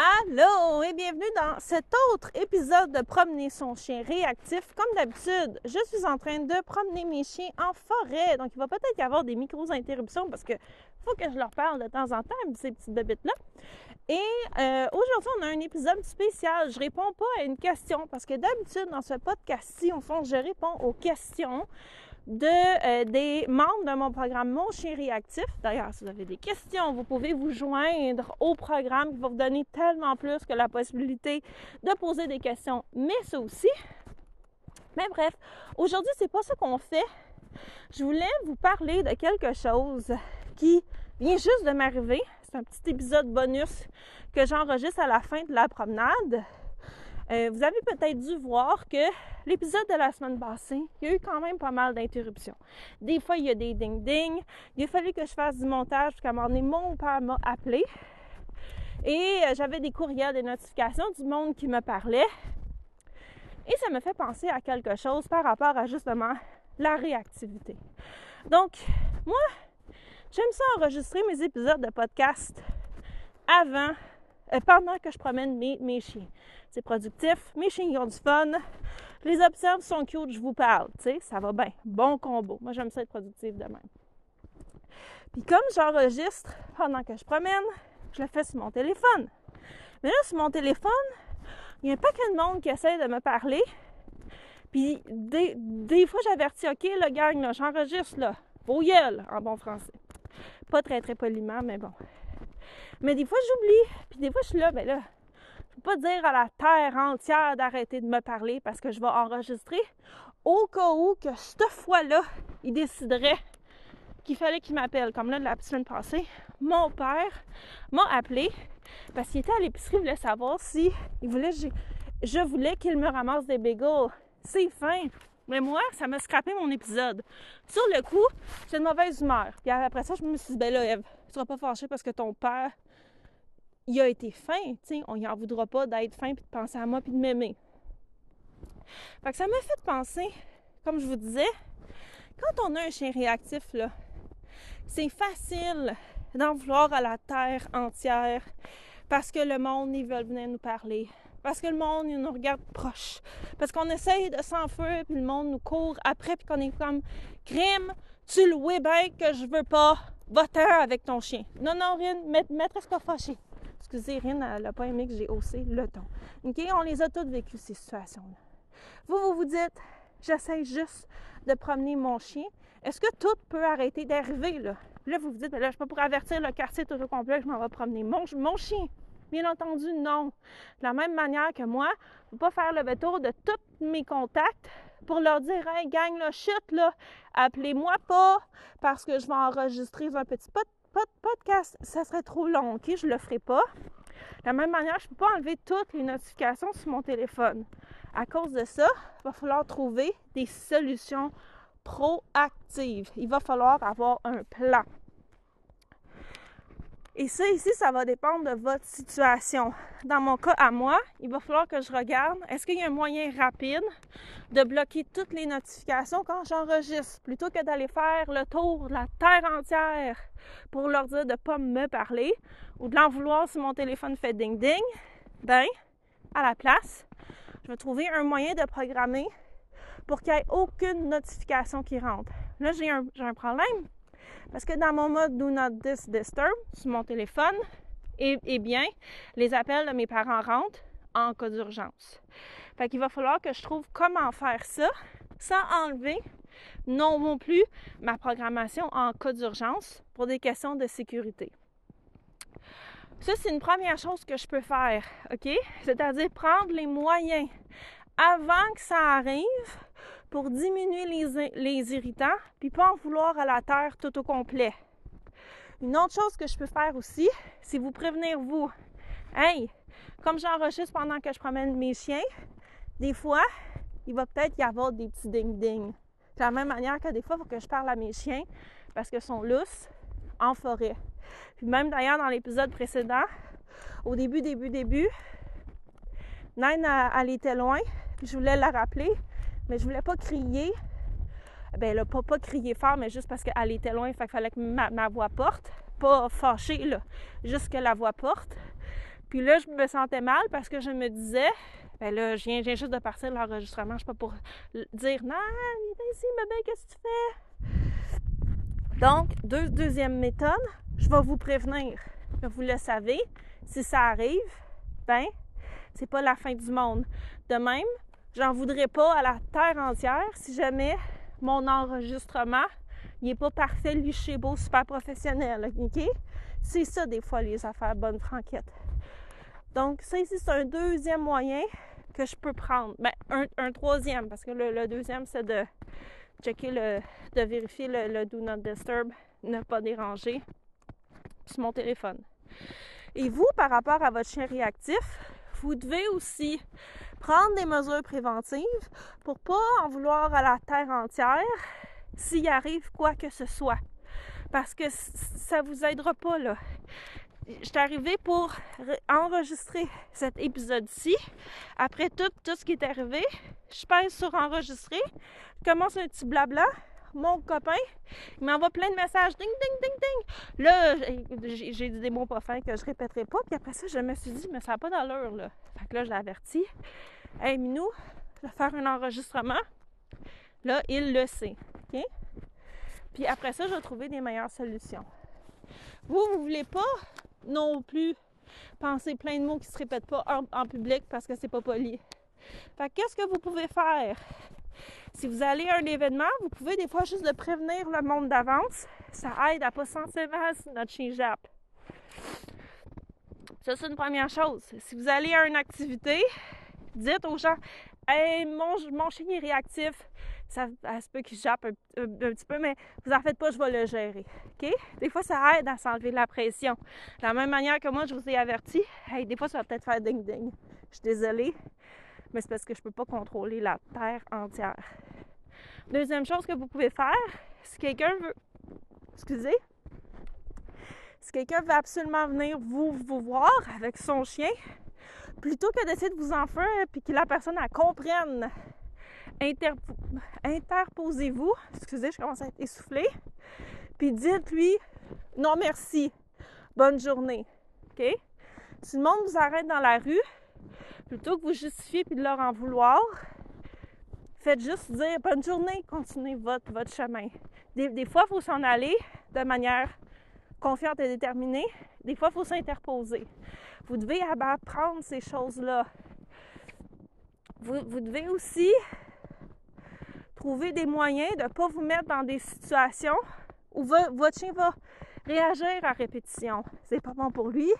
Allô et bienvenue dans cet autre épisode de Promener son chien réactif. Comme d'habitude, je suis en train de promener mes chiens en forêt. Donc, il va peut-être y avoir des micros-interruptions parce que faut que je leur parle de temps en temps, ces petites bébites-là. Et euh, aujourd'hui, on a un épisode spécial. Je réponds pas à une question parce que d'habitude, dans ce podcast-ci, au fond, je réponds aux questions de, euh, des membres de mon programme Mon Chien Réactif. D'ailleurs, si vous avez des questions, vous pouvez vous joindre au programme qui va vous donner tellement plus que la possibilité de poser des questions, mais ça aussi. Mais bref, aujourd'hui, c'est pas ça qu'on fait. Je voulais vous parler de quelque chose qui vient juste de m'arriver. C'est un petit épisode bonus que j'enregistre à la fin de la promenade. Euh, vous avez peut-être dû voir que l'épisode de la semaine passée, il y a eu quand même pas mal d'interruptions. Des fois, il y a des ding-ding. Il a fallu que je fasse du montage parce qu'à un moment donné, mon père m'a appelé. Et euh, j'avais des courriels, des notifications du monde qui me parlait. Et ça me fait penser à quelque chose par rapport à justement la réactivité. Donc, moi, j'aime ça enregistrer mes épisodes de podcast avant, euh, pendant que je promène mes, chiens c'est productif, mes chiens ont du fun, les observes sont cute, je vous parle, tu sais, ça va bien. Bon combo. Moi, j'aime ça être productif de même. Puis comme j'enregistre pendant que je promène, je le fais sur mon téléphone. Mais là, sur mon téléphone, il y a un paquet de monde qui essaie de me parler. Puis des, fois, j'avertis, OK, le gang, là, j'enregistre, là, au en bon français. Pas très, très poliment, mais bon. Mais des fois, j'oublie. Puis des fois, je suis là, ben là, pas dire à la terre entière d'arrêter de me parler parce que je vais enregistrer au cas où que cette fois-là, il déciderait qu'il fallait qu'il m'appelle. Comme là, la semaine passée, mon père m'a appelé parce qu'il était à l'épicerie, il voulait savoir si il voulait, je, voulais qu'il me ramasse des bagels. C'est fin. Mais moi, ça m'a scrappé mon épisode. Sur le coup, j'ai de mauvaise humeur. Puis après ça, je me suis dit, ben là, Eve, tu seras pas fâchée parce que ton père il a été fin, tu on y en voudra pas d'être fin puis de penser à moi puis de m'aimer. Fait que ça m'a fait penser, comme je vous disais, quand on a un chien réactif, là, c'est facile d'en vouloir à la terre entière parce que le monde, ils veulent venir nous parler. Parce que le monde, il nous regarde proche. Parce qu'on essaye de s'enfuir, puis le monde nous court après, puis qu'on est comme crime, tu le vois bien que je veux pas, va-t'en avec ton chien. Non, non, rien, maîtresse pas fâchée. Excusez, Rine, elle n'a pas aimé que j'ai haussé le ton. OK? On les a toutes vécues, ces situations-là. Vous, vous vous dites, j'essaie juste de promener mon chien. Est-ce que tout peut arrêter d'arriver, là? Là, vous vous dites, là, je peux pour avertir le quartier tout au complet je m'en vais promener mon, mon chien. Bien entendu, non. De la même manière que moi, je ne pas faire le tour de tous mes contacts pour leur dire Hey, gang, là, chute, là, appelez-moi pas parce que je vais enregistrer un petit pot pas de podcast, ça serait trop long, ok? Je le ferai pas. De la même manière, je peux pas enlever toutes les notifications sur mon téléphone. À cause de ça, il va falloir trouver des solutions proactives. Il va falloir avoir un plan. Et ça, ici, ça va dépendre de votre situation. Dans mon cas à moi, il va falloir que je regarde, est-ce qu'il y a un moyen rapide de bloquer toutes les notifications quand j'enregistre, plutôt que d'aller faire le tour de la terre entière pour leur dire de ne pas me parler ou de l'en vouloir si mon téléphone fait ding-ding? Ben, à la place, je vais trouver un moyen de programmer pour qu'il n'y ait aucune notification qui rentre. Là, j'ai un, un problème parce que dans mon mode Do Not Disturb sur mon téléphone, eh, eh, bien, les appels de mes parents rentrent en cas d'urgence. Fait qu'il va falloir que je trouve comment faire ça sans enlever non plus ma programmation en cas d'urgence pour des questions de sécurité. Ça, c'est une première chose que je peux faire, OK? C'est-à-dire prendre les moyens avant que ça arrive pour diminuer les, irritants, puis pas en vouloir à la terre tout au complet. Une autre chose que je peux faire aussi, c'est vous prévenir vous. Hey, comme j'enregistre pendant que je promène mes chiens, des fois, il va peut-être y avoir des petits ding-ding. De la même manière que des fois, il faut que je parle à mes chiens parce qu'ils sont lousses en forêt. Puis même d'ailleurs, dans l'épisode précédent, au début, début, début, Naine, elle était loin, puis je voulais la rappeler, mais je voulais pas crier. Ben là, pas, pas crier fort, mais juste parce qu'elle était loin, il fallait que ma, voix porte. Pas fâchée, là, juste que la voix porte. Puis là, je me sentais mal parce que je me disais, ben là, je viens, juste de partir de l'enregistrement, je suis pas pour dire non, viens ici, bébé, qu'est-ce que tu fais? Donc, deuxième méthode, je vais vous prévenir. Vous le savez, si ça arrive, ben, c'est pas la fin du monde. De même, j'en voudrais pas à la terre entière si jamais mon enregistrement il est pas parfait, lui, chez beau, super professionnel, OK? C'est ça, des fois, les affaires bonnes franquettes. Donc, ça ici, c'est un deuxième moyen que je peux prendre. Ben, un, troisième, parce que le, deuxième, c'est de checker le, de vérifier le, Do Not Disturb, ne pas déranger sur mon téléphone. Et vous, par rapport à votre chien réactif, vous devez aussi prendre des mesures préventives pour pas en vouloir à la terre entière s'il arrive quoi que ce soit. Parce que ça vous aidera pas, là. Je suis arrivée pour enregistrer cet épisode-ci. Après tout, tout ce qui est arrivé, je pèse sur enregistrer, je commence un petit blabla. Mon copain, il m'envoie plein de messages. Ding, ding, ding, ding. Là, j'ai dit des mots pas que je répéterai pas. Puis après ça, je me suis dit, mais ça n'a pas d'allure, là. Fait que là, je l'ai averti. Hey, Minou, vais faire un enregistrement. Là, il le sait. OK? Puis après ça, je vais trouver des meilleures solutions. Vous, vous voulez pas non plus penser plein de mots qui se répètent pas en, public parce que c'est pas poli. Fait qu'est-ce que vous pouvez faire? Si vous allez à un événement, vous pouvez des fois juste de prévenir le monde d'avance. Ça aide à pas sentir mal si notre. Ça, c'est une première chose. Si vous allez à une activité, dites aux gens Hey, mon, mon chien est réactif ça, se peut qu'il jappe un, petit peu, mais vous en faites pas, je vais le gérer. OK? Des fois, ça aide à s'enlever de la pression. De la même manière que moi, je vous ai averti, hey, des fois, ça va peut-être faire ding-ding. Je suis désolée, mais c'est parce que je peux pas contrôler la terre entière. Deuxième chose que vous pouvez faire, si quelqu'un veut. Excusez. Si quelqu'un veut absolument venir vous, vous voir avec son chien, plutôt que d'essayer de vous en faire puis que la personne elle comprenne interposez-vous, excusez, je commence à être essoufflée, puis dites-lui non merci, bonne journée. OK? Si le monde vous arrête dans la rue, plutôt que vous justifier puis de leur en vouloir, faites juste dire bonne journée, continuez votre, votre chemin. Des, fois, il faut s'en aller de manière confiante et déterminée. Des fois, il faut s'interposer. Vous devez apprendre ces choses-là. Vous, devez aussi trouver des moyens de ne pas vous mettre dans des situations où votre chien va réagir à répétition. C'est pas bon pour lui,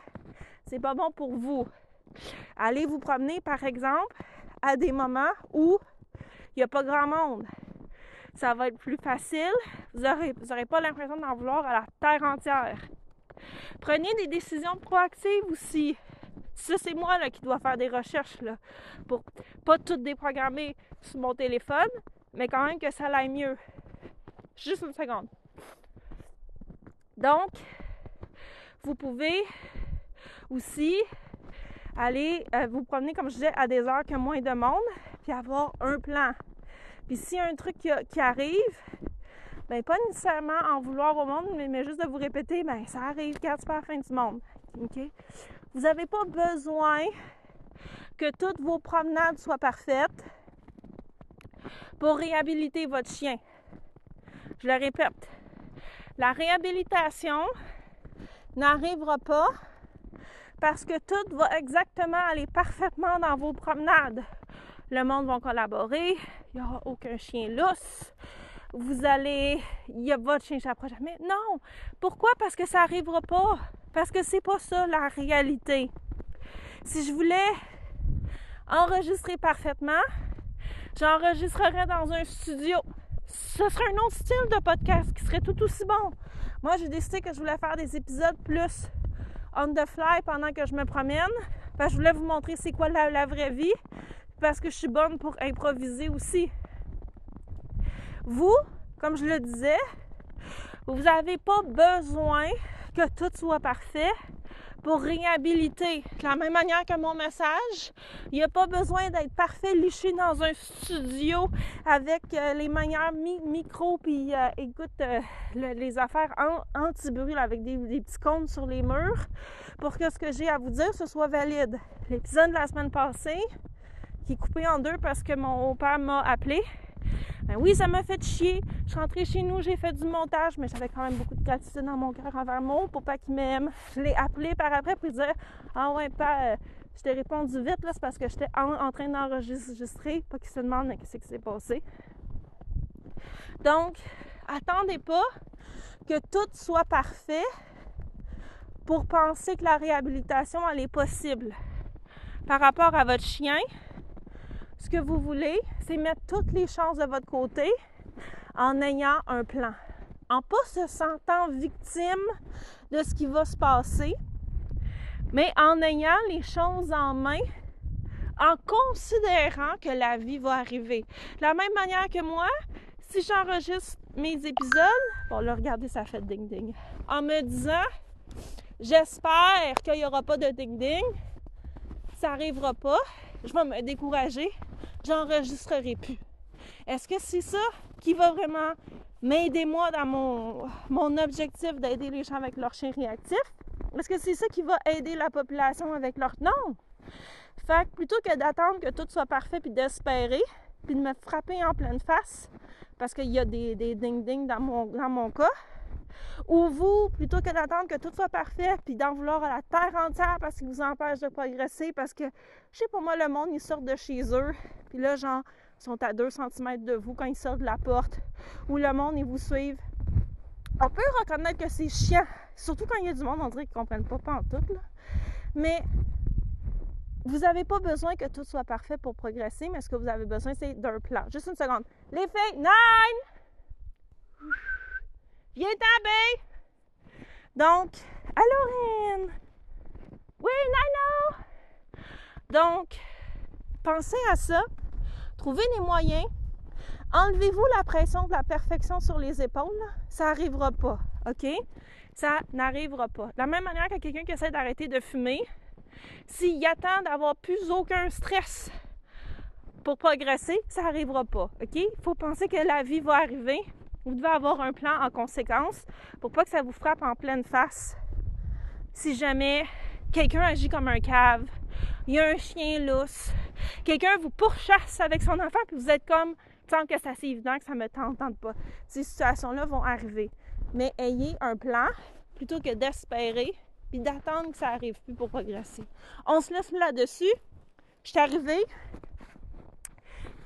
c'est pas bon pour vous. Allez vous promener, par exemple, à des moments où il n'y a pas grand monde. Ça va être plus facile. Vous n'aurez pas l'impression d'en vouloir à la terre entière. Prenez des décisions proactives aussi. Ça, c'est moi qui dois faire des recherches là, pour pas tout déprogrammer sur mon téléphone, mais quand même que ça aille mieux. Juste une seconde. Donc, vous pouvez aussi aller euh, vous promener, comme je disais, à des heures que moins de monde, puis avoir un plan. Puis s'il y a un truc qui, arrive, ben pas nécessairement en vouloir au monde, mais, juste de vous répéter, ben ça arrive quand c'est pas la fin du monde. OK? Vous n'avez pas besoin que toutes vos promenades soient parfaites pour réhabiliter votre chien. Je le répète, la réhabilitation n'arrivera pas parce que tout va exactement aller parfaitement dans vos promenades. Le monde va collaborer, il n'y aura aucun chien lousse. Vous allez, il y a votre chien s'approche jamais. Non, pourquoi? Parce que ça n'arrivera pas. Parce que c'est pas ça la réalité. Si je voulais enregistrer parfaitement, j'enregistrerais dans un studio. Ce serait un autre style de podcast qui serait tout aussi bon. Moi, j'ai décidé que je voulais faire des épisodes plus on the fly pendant que je me promène. Parce que je voulais vous montrer c'est quoi la, vraie vie. Parce que je suis bonne pour improviser aussi. Vous, comme je le disais, vous n'avez pas besoin que tout soit parfait pour réhabiliter. De la même manière que mon message, il n'y a pas besoin d'être parfait liché dans un studio avec euh, les meilleurs micros puis euh, écoute euh, les affaires anti-bruit avec des, des, petits comptes sur les murs pour que ce que j'ai à vous dire ce soit valide. L'épisode de la semaine passée qui est coupé en deux parce que mon père m'a appelé ben oui, ça m'a fait chier. Je suis rentrée chez nous, j'ai fait du montage, mais j'avais quand même beaucoup de gratitude dans mon cœur envers mon pas qu'il m'aime. Je l'ai appelé par après pour dire Ah ouais, euh, je t'ai répondu vite, là, c'est parce que j'étais en, train d'enregistrer, pas qu'il se demande mais qu'est-ce qui s'est passé. Donc, attendez pas que tout soit parfait pour penser que la réhabilitation, elle est possible. Par rapport à votre chien, ce que vous voulez, c'est mettre toutes les chances de votre côté en ayant un plan. En pas se sentant victime de ce qui va se passer, mais en ayant les choses en main, en considérant que la vie va arriver. De la même manière que moi, si j'enregistre mes épisodes, bon là, regardez, ça fait ding-ding, en me disant, j'espère qu'il n'y aura pas de ding-ding, ça n'arrivera pas, je vais me décourager, j'enregistrerai plus. Est-ce que c'est ça qui va vraiment m'aider moi dans mon, mon objectif d'aider les gens avec leur chien réactif? Est-ce que c'est ça qui va aider la population avec leur... Non! Fait que plutôt que d'attendre que tout soit parfait puis d'espérer, puis de me frapper en pleine face, parce qu'il y a des, des ding-ding dans mon, dans mon cas, ou vous, plutôt que d'attendre que tout soit parfait, puis d'en vouloir à la terre entière parce qu'il vous empêche de progresser, parce que, je sais pas moi, le monde, ils sortent de chez eux, puis là, genre, ils sont à 2 cm de vous quand ils sortent de la porte, ou le monde, ils vous suivent. On peut reconnaître que c'est chiant, surtout quand il y a du monde, on dirait qu'ils comprennent pas, pas en tout, là. Mais vous n'avez pas besoin que tout soit parfait pour progresser, mais ce que vous avez besoin, c'est d'un plan. Juste une seconde. Les filles, nine! Viens t'en Donc, allô, Oui, Nano! Donc, pensez à ça. Trouvez les moyens. Enlevez-vous la pression de la perfection sur les épaules. Ça n'arrivera pas, OK? Ça n'arrivera pas. De la même manière que quelqu'un qui essaie d'arrêter de fumer, s'il attend d'avoir plus aucun stress pour progresser, ça n'arrivera pas, OK? Il faut penser que la vie va arriver, vous devez avoir un plan en conséquence pour pas que ça vous frappe en pleine face. Si jamais quelqu'un agit comme un cave, il y a un chien lousse, quelqu'un vous pourchasse avec son enfant, puis vous êtes comme, semble que c'est assez évident que ça me tente, tente pas. Ces situations-là vont arriver. Mais ayez un plan plutôt que d'espérer puis d'attendre que ça arrive plus pour progresser. On se laisse là-dessus. Je suis arrivée.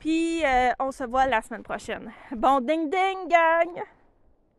Puis euh, on se voit la semaine prochaine. Bon ding ding gang!